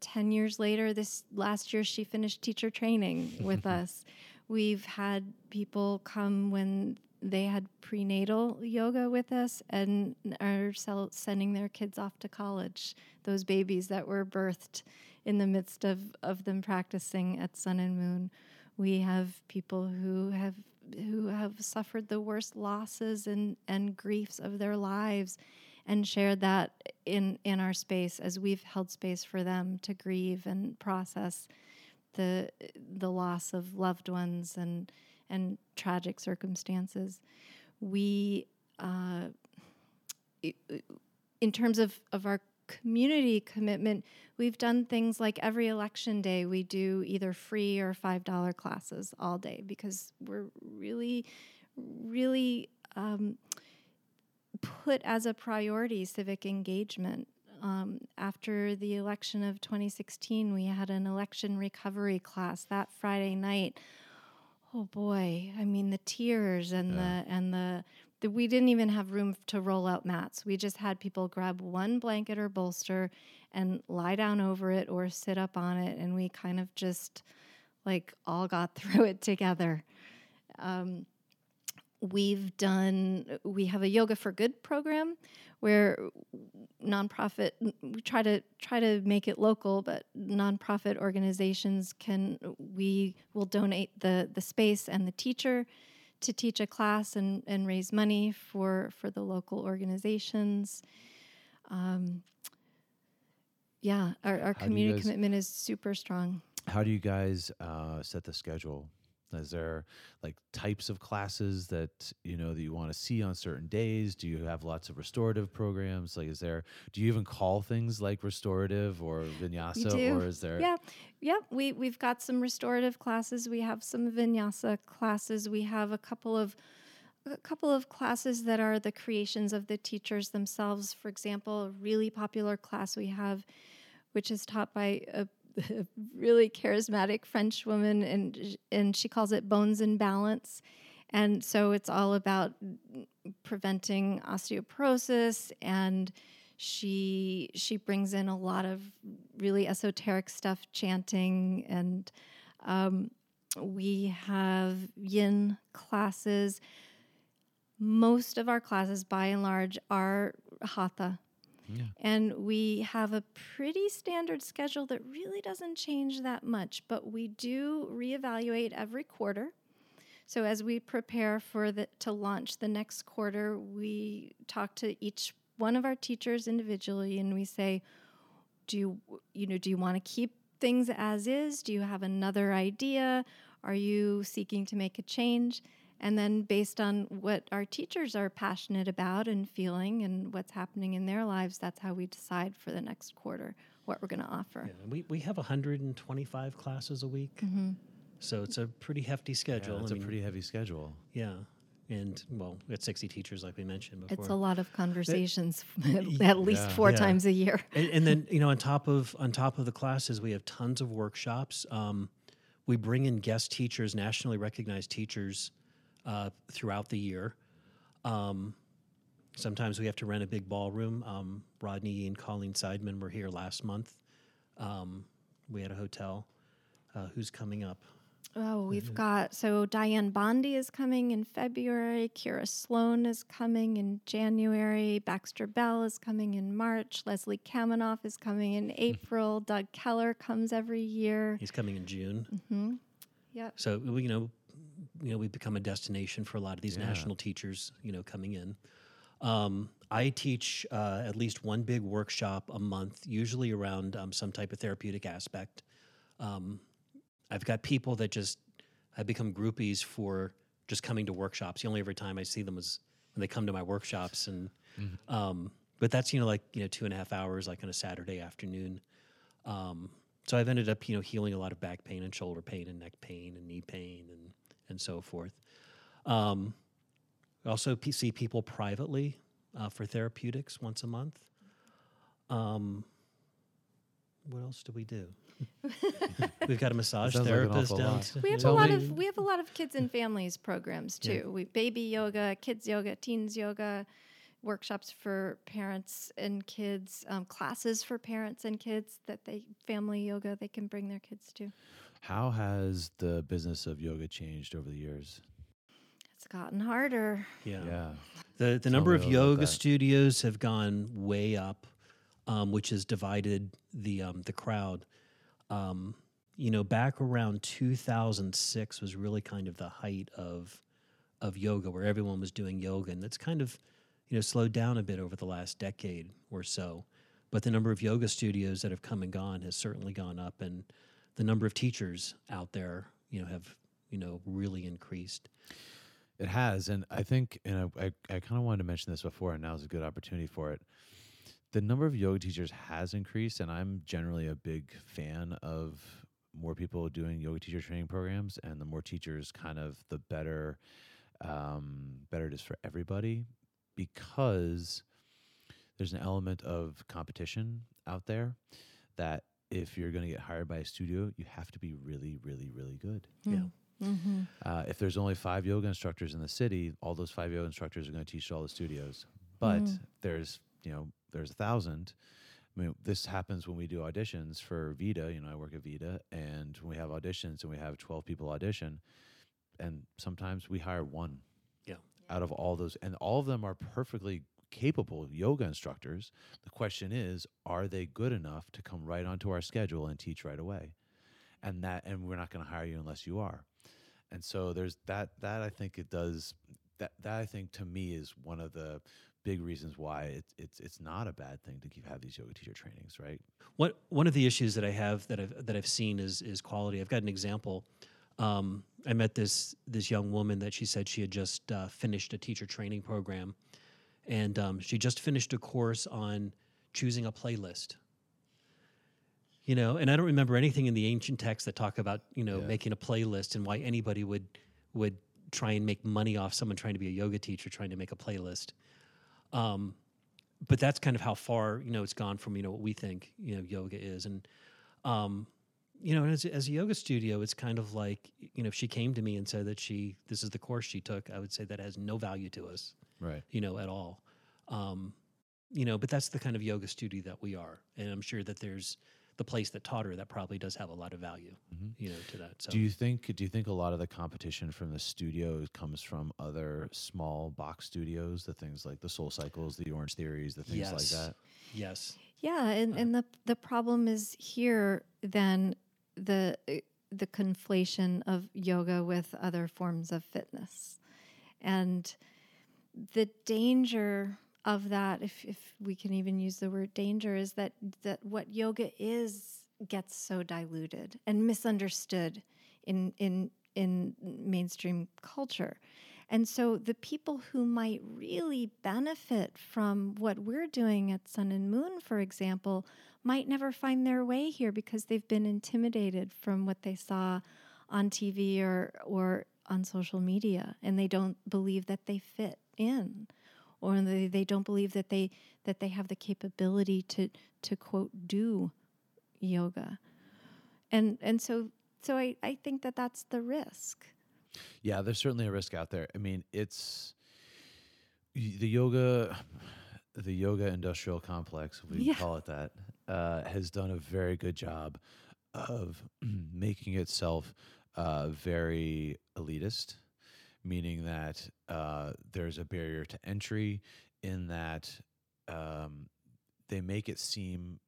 10 years later this last year she finished teacher training with us we've had people come when they had prenatal yoga with us and are sending their kids off to college those babies that were birthed in the midst of, of them practicing at sun and moon. We have people who have who have suffered the worst losses and, and griefs of their lives and shared that in in our space as we've held space for them to grieve and process the the loss of loved ones and and tragic circumstances. We uh, in terms of, of our community commitment, we've done things like every election day, we do either free or $5 classes all day because we're really, really um, put as a priority civic engagement. Um, after the election of 2016, we had an election recovery class that Friday night. Oh boy, I mean the tears and yeah. the and the we didn't even have room to roll out mats. We just had people grab one blanket or bolster and lie down over it or sit up on it, and we kind of just like all got through it together. Um, we've done we have a yoga for good program where nonprofit we try to try to make it local but nonprofit organizations can we will donate the the space and the teacher to teach a class and, and raise money for, for the local organizations. Um, yeah, our, our community guys, commitment is super strong. How do you guys uh, set the schedule is there like types of classes that you know that you want to see on certain days? Do you have lots of restorative programs? Like, is there? Do you even call things like restorative or vinyasa, or is there? Yeah, yeah. We we've got some restorative classes. We have some vinyasa classes. We have a couple of a couple of classes that are the creations of the teachers themselves. For example, a really popular class we have, which is taught by a really charismatic French woman, and and she calls it bones and balance. And so it's all about preventing osteoporosis and she she brings in a lot of really esoteric stuff chanting and um, we have yin classes most of our classes by and large are hatha and we have a pretty standard schedule that really doesn't change that much, but we do reevaluate every quarter. So as we prepare for the to launch the next quarter, we talk to each one of our teachers individually and we say, do you you know, do you want to keep things as is? Do you have another idea? Are you seeking to make a change? And then, based on what our teachers are passionate about and feeling and what's happening in their lives, that's how we decide for the next quarter what we're going to offer. Yeah, we, we have 125 classes a week. Mm-hmm. So it's a pretty hefty schedule. Yeah, it's I a mean, pretty heavy schedule. Yeah. And well, we had 60 teachers, like we mentioned before. It's a lot of conversations, at least yeah. four yeah. times a year. and, and, then, you know, on top of on top of the classes, we have tons of workshops. Um, we bring in guest teachers, nationally recognized teachers, uh, throughout the year. Um, sometimes we have to rent a big ballroom. Um, Rodney and Colleen Saidman were here last month. Um, we had a hotel. Uh, who's coming up? Oh, we've mm-hmm. got so Dianne Bondy is coming in February. Kira Sloan is coming in January. Baxter Bell is coming in March. Leslie Kaminoff is coming in April. Doug Keller comes every year. He's coming in June. Mm-hmm. Yep. So you know, you know we've become a destination for a lot of these yeah. national teachers you know coming in um, i teach uh, at least one big workshop a month usually around um, some type of therapeutic aspect um, i've got people that just have become groupies for just coming to workshops the only every time i see them is when they come to my workshops and mm-hmm. Um, but that's you know like you know two and a half hours like on a saturday afternoon um, so I've ended up, you know, healing a lot of back pain and shoulder pain and neck pain and knee pain and and so forth. Um, we also see people privately uh, for therapeutics once a month. Um, what else do we do? We've got a massage therapist like down. We have a lot of we have a lot of kids and families programs too. Yeah. We baby yoga, kids yoga, teens yoga, workshops for parents and kids, um, classes for parents and kids that they family yoga they can bring their kids to. How has the business of yoga changed over the years? It's gotten harder. Yeah. Yeah. The the number of yoga studios have gone way up, um, which has divided the um, the crowd. Um, you know, back around 2006 was really kind of the height of of yoga, where everyone was doing yoga, and that's kind of you know, slowed down a bit over the last decade or so. But the number of yoga studios that have come and gone has certainly gone up, and the number of teachers out there, you know, have you know really increased. It has, and I think, and I, I, I kind of wanted to mention this before, and now is a good opportunity for it. The number of yoga teachers has increased, and I'm generally a big fan of more people doing yoga teacher training programs, and the more teachers, kind of the better, um, better it is for everybody, because there's an element of competition out there that if you're going to get hired by a studio, you have to be really, really, really good. Yeah. Mm-hmm. Uh, if there's only five yoga instructors in the city, all those five yoga instructors are going to teach to all the studios. But Mm. there's, you know, there's a thousand. I mean, this happens when we do auditions for Vita. You know, I work at Vita, and when we have auditions and we have 12 people audition, and sometimes we hire one. Yeah. Out of all those, and all of them are perfectly capable yoga instructors. The question is, are they good enough to come right onto our schedule and teach right away? And that, and we're not going to hire you unless you are and so there's that that i think it does that that i think to me is one of the big reasons why it's it's it's not a bad thing to keep have these yoga teacher trainings right What one of the issues that I have that I've that I've seen is is quality. I've got an example. Um, I met this this young woman that she said she had just uh, finished a teacher training program, and um, she just finished a course on choosing a playlist. You know, and I don't remember anything in the ancient texts that talk about you know Yeah. making a playlist and why anybody would would try and make money off someone trying to be a yoga teacher trying to make a playlist. Um, but that's kind of how far you know it's gone from you know what we think you know yoga is and um you know as, as a yoga studio it's kind of like you know if she came to me and said that she this is the course she took i would say that has no value to us right. you know at all. Um you know but that's the kind of yoga studio that we are. And i'm sure that there's the place that taught her that probably does have a lot of value Mhm. you know to that so. Do you think do you think a lot of the competition from the studios comes from other small box studios the things like the SoulCycles the Orangetheories the things Yes. like that? Yes. Yeah, and, and the the problem is here then the uh, the conflation of yoga with other forms of fitness, and the danger of that, if if we can even use the word danger, is that that what yoga is gets so diluted and misunderstood in in in mainstream culture. And so the people who might really benefit from what we're doing at Sun and Moon, for example, might never find their way here because they've been intimidated from what they saw on TV or or on social media and they don't believe that they fit in or they, they don't believe that they that they have the capability to to quote do yoga. And and so so I, I think that that's the risk. Yeah, there's certainly a risk out there. I mean, it's the yoga, the yoga industrial complex, we Yeah. call it that, uh, has done a very good job of making itself uh, very elitist, meaning that uh, there's a barrier to entry in that um, they make it seem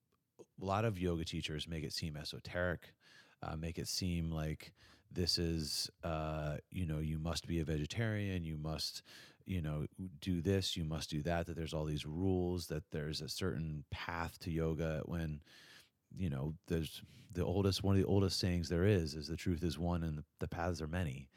a lot of yoga teachers make it seem esoteric, uh, make it seem like this is uh, you know you must be a vegetarian you must you know do this you must do that that there's all these rules that there's a certain path to yoga when you know there's the oldest one of the oldest sayings there is is the truth is one and the, the paths are many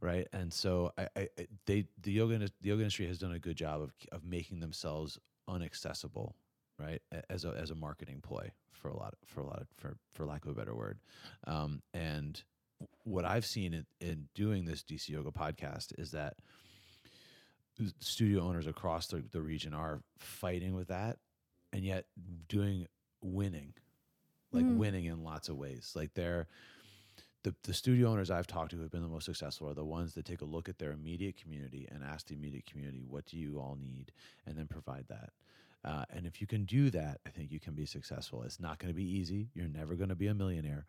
right and so I, I they the yoga the yoga industry has done a good job of of making themselves unaccessible right as a as a marketing ploy for a lot for a lot of, for for lack of a better word um, and what I've seen in, in doing this DC Yoga podcast is that studio owners across the, the region are fighting with that and yet doing winning, like Mm. winning in lots of ways. Like they're the, the studio owners I've talked to who have been the most successful are the ones that take a look at their immediate community and ask the immediate community, what do you all need? And then provide that. Uh, and if you can do that, I think you can be successful. It's not going to be easy. You're never going to be a millionaire,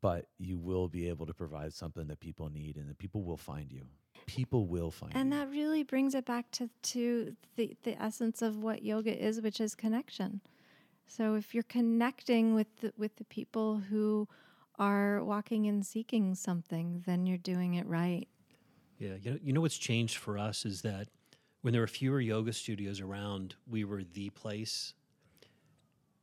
but you will be able to provide something that people need and that people will find you. People will find you. And you. that really brings it back to, to the, the essence of what yoga is, which is connection. So if you're connecting with the, with the people who are walking and seeking something, then you're doing it right. Yeah, you know, you know what's changed for us is that when there were fewer yoga studios around, we were the place.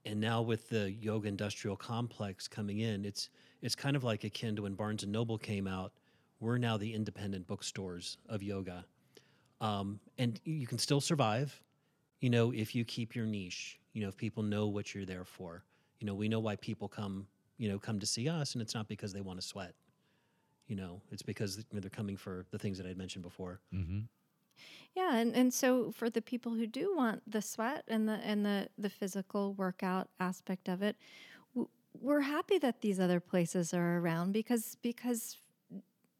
And now with the yoga industrial complex coming in, it's it's kind of like akin to when Barnes and Noble came out. We're now the independent bookstores of yoga, um, and you can still survive, you know, if you keep your niche. You know, if people know what you're there for. You know, we know why people come. You know, come to see us, and it's not because they want to sweat. You know, it's because you know, they're coming for the things that I'd mentioned before. Mm-hmm. Yeah, and, and so for the people who do want the sweat and the and the the physical workout aspect of it, we're happy that these other places are around because because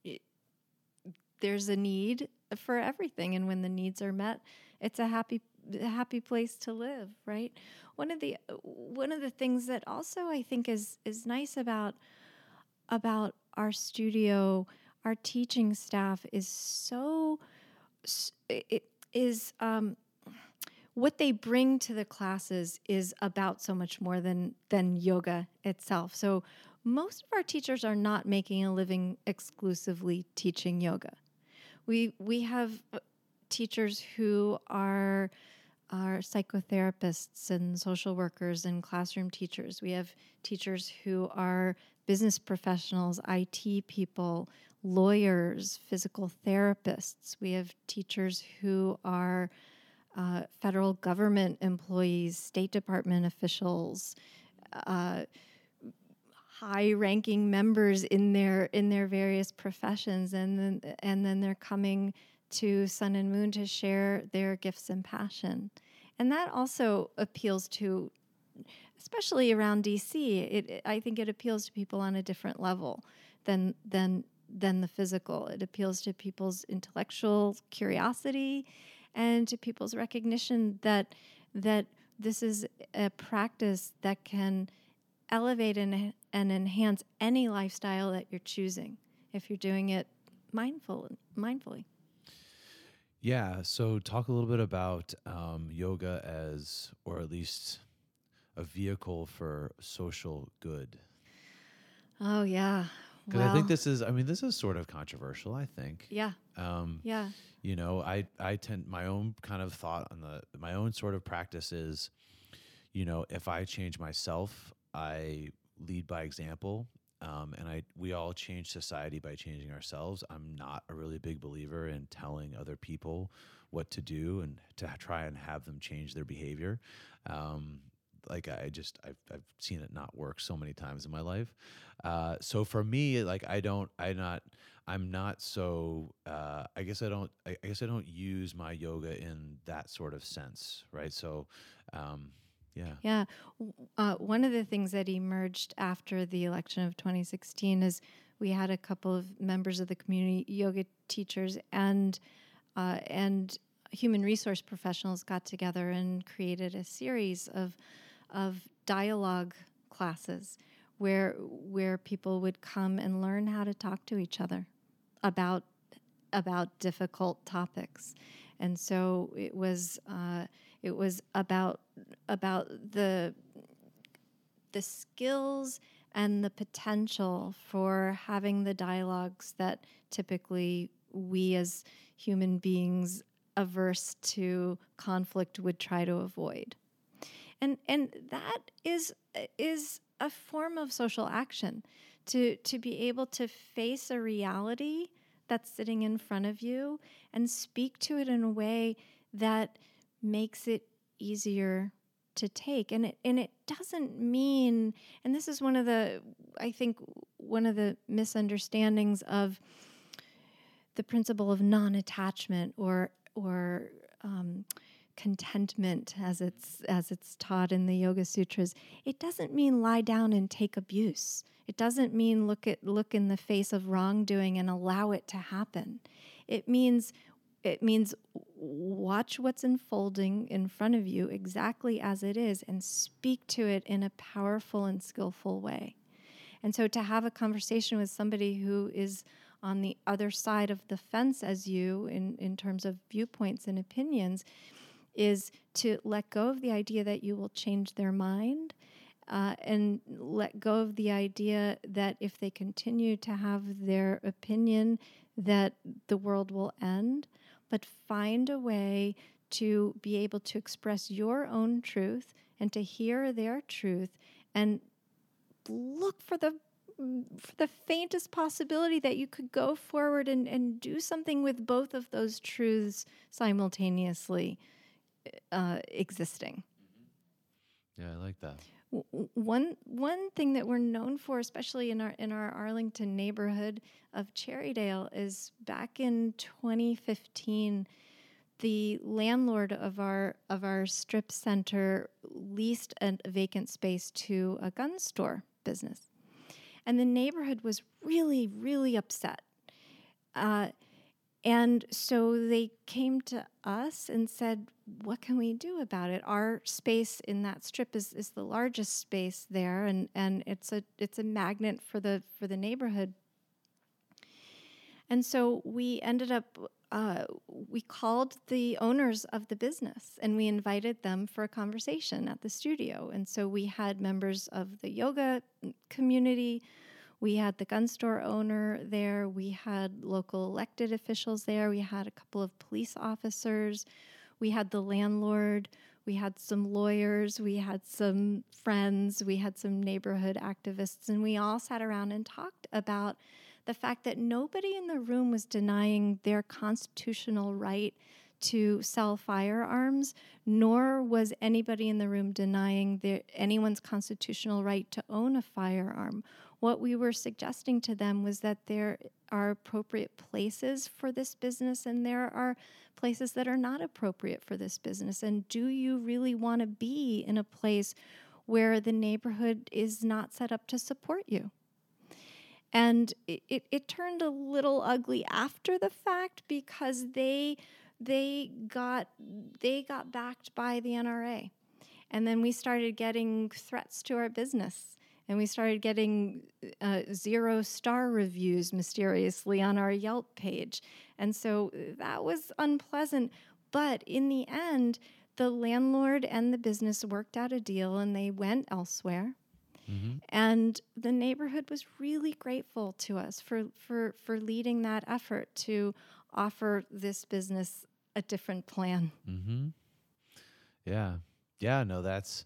it, there's a need for everything, and when the needs are met, it's a happy a happy place to live, right? One of the one of the things that also I think is is nice about about our studio, our teaching staff is so it is um, what they bring to the classes is about so much more than than yoga itself. So most of our teachers are not making a living exclusively teaching yoga. We we have uh, teachers who are are psychotherapists and social workers and classroom teachers. We have teachers who are business professionals, IT people, lawyers, physical therapists. We have teachers who are uh, federal government employees, State Department officials, uh, high-ranking members in their in their various professions, and then and then they're coming to Sun and Moon to share their gifts and passion, and that also appeals to, especially around DC. It, I think it appeals to people on a different level than than than the physical. It appeals to people's intellectual curiosity and to people's recognition that that this is a practice that can elevate and, and enhance any lifestyle that you're choosing if you're doing it mindful mindfully. Yeah. So, talk a little bit about um, yoga as, or at least a vehicle for social good. Oh yeah. Because I think this is, I mean, this is sort of controversial. I think. Yeah. Um, Yeah. you know, I I tend my own kind of thought on the my own sort of practice is, you know, if I change myself, I lead by example. Um, and I we all change society by changing ourselves. I'm not a really big believer in telling other people what to do and to try and have them change their behavior. Um, like I just I've I've seen it not work so many times in my life. Uh, so for me, like I don't I not I'm not so uh, I guess I don't I, guess I don't use my yoga in that sort of sense, right? So um, yeah. Yeah. Uh, one of the things that emerged after the election of 2016 is we had a couple of members of the community yoga teachers and uh, and human resource professionals got together and created a series of of dialogue classes where where people would come and learn how to talk to each other about about difficult topics and so it was uh, it was about about the the skills and the potential for having the dialogues that typically we as human beings averse to conflict would try to avoid. And and that is is a form of social action. To to be able to face a reality that's sitting in front of you and speak to it in a way that makes it easier to take. And it and it doesn't mean and this is one of the I think one of the misunderstandings of the principle of non-attachment or or um, contentment as it's as it's taught in the yoga sutras. It doesn't mean lie down and take abuse. It doesn't mean look at look in the face of wrongdoing and allow it to happen. It means it means watch what's unfolding in front of you exactly as it is and speak to it in a powerful and skillful way. And so to have a conversation with somebody who is on the other side of the fence as you in, in terms of viewpoints and opinions is to let go of the idea that you will change their mind uh, and let go of the idea that if they continue to have their opinion that the world will end but find a way to be able to express your own truth and to hear their truth and look for the for the faintest possibility that you could go forward and, and do something with both of those truths simultaneously uh, existing. Yeah, I like that. One one thing that we're known for, especially in our in our Arlington neighborhood of Cherrydale, is back in 2015, the landlord of our of our strip center leased a vacant space to a gun store business, and the neighborhood was really really upset. Uh, and so they came to us and said, What can we do about it? Our space in that strip is, is the largest space there and, and it's a it's a magnet for the for the neighborhood. And so we ended up uh, we called the owners of the business and we invited them for a conversation at the studio. And so we had members of the yoga community, we had the gun store owner there. We had local elected officials there. We had a couple of police officers. We had the landlord. We had some lawyers. We had some friends. We had some neighborhood activists. And we all sat around and talked about the fact that nobody in the room was denying their constitutional right to sell firearms, nor was anybody in the room denying their, anyone's constitutional right to own a firearm what we were suggesting to them was that there are appropriate places for this business and there are places that are not appropriate for this business. And do you really want to be in a place where the neighborhood is not set up to support you? And it, it, it turned a little ugly after the fact because they they got they got backed by the NRA. And then we started getting threats to our business and we started getting uh, zero star reviews mysteriously on our Yelp page. And so uh, that was unpleasant. But in the end, the landlord and the business worked out a deal and they went elsewhere. Mm-hmm. And the neighborhood was really grateful to us for, for, for leading that effort to offer this business a different plan. Mm-hmm. Yeah. Yeah. No, that's,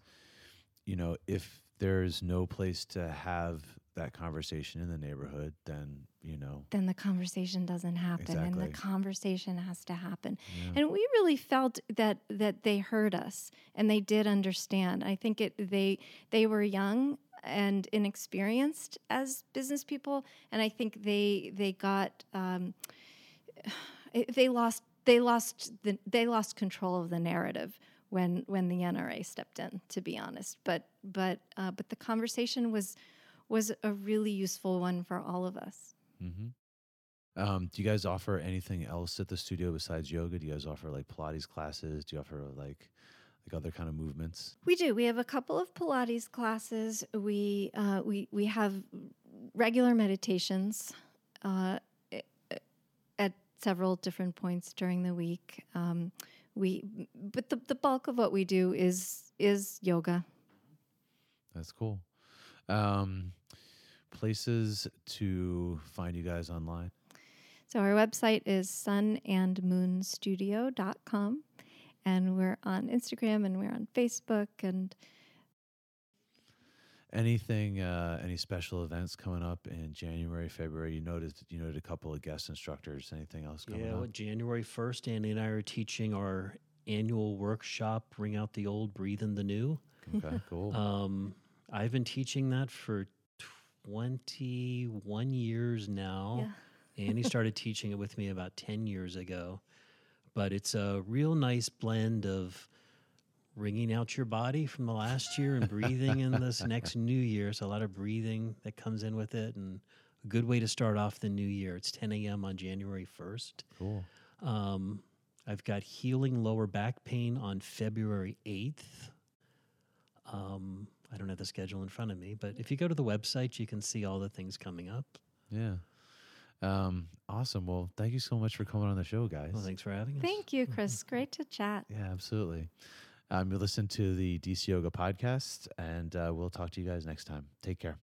you know, if there's no place to have that conversation in the neighborhood, then you know, then the conversation doesn't happen, exactly. and the conversation has to happen. Yeah. And we really felt that that they heard us and they did understand. I think it they they were young and inexperienced as business people, and I think they they got um, they lost they lost the, they lost control of the narrative when when the NRA stepped in, to be honest. But but uh, but the conversation was was a really useful one for all of us. Mm-hmm. Um, do you guys offer anything else at the studio besides yoga? Do you guys offer like Pilates classes? Do you offer like like other kind of movements? We do. We have a couple of Pilates classes. We uh, we we have regular meditations uh, at several different points during the week. Um, we but the, the bulk of what we do is is yoga. That's cool. Um, places to find you guys online? So our website is sunandmoonstudio.com and we're on instagram and we're on facebook and anything uh, any special events coming up in january february? You noticed you noted a couple of guest instructors. Anything else coming yeah, up? Well, january 1st Annie and i are teaching our annual workshop ring out the old breathe in the new. Okay cool. Um, i've been teaching that for 21 years now. Yeah. Annie started teaching it with me about 10 years ago. But it's a real nice blend of wringing out your body from the last year and breathing in this next new year. So a lot of breathing that comes in with it, and a good way to start off the new year. It's 10 a.m. on January 1st. Cool. Um, I've got healing lower back pain on February 8th. Um, I don't have the schedule in front of me, but if you go to the website, you can see all the things coming up. Yeah. Um, awesome. Well, thank you so much for coming on the show, guys. Well, thanks for having us. Thank you, Chris. Great to chat. Yeah, absolutely. Um, you listen to the DC Yoga podcast, and uh, we'll talk to you guys next time. Take care.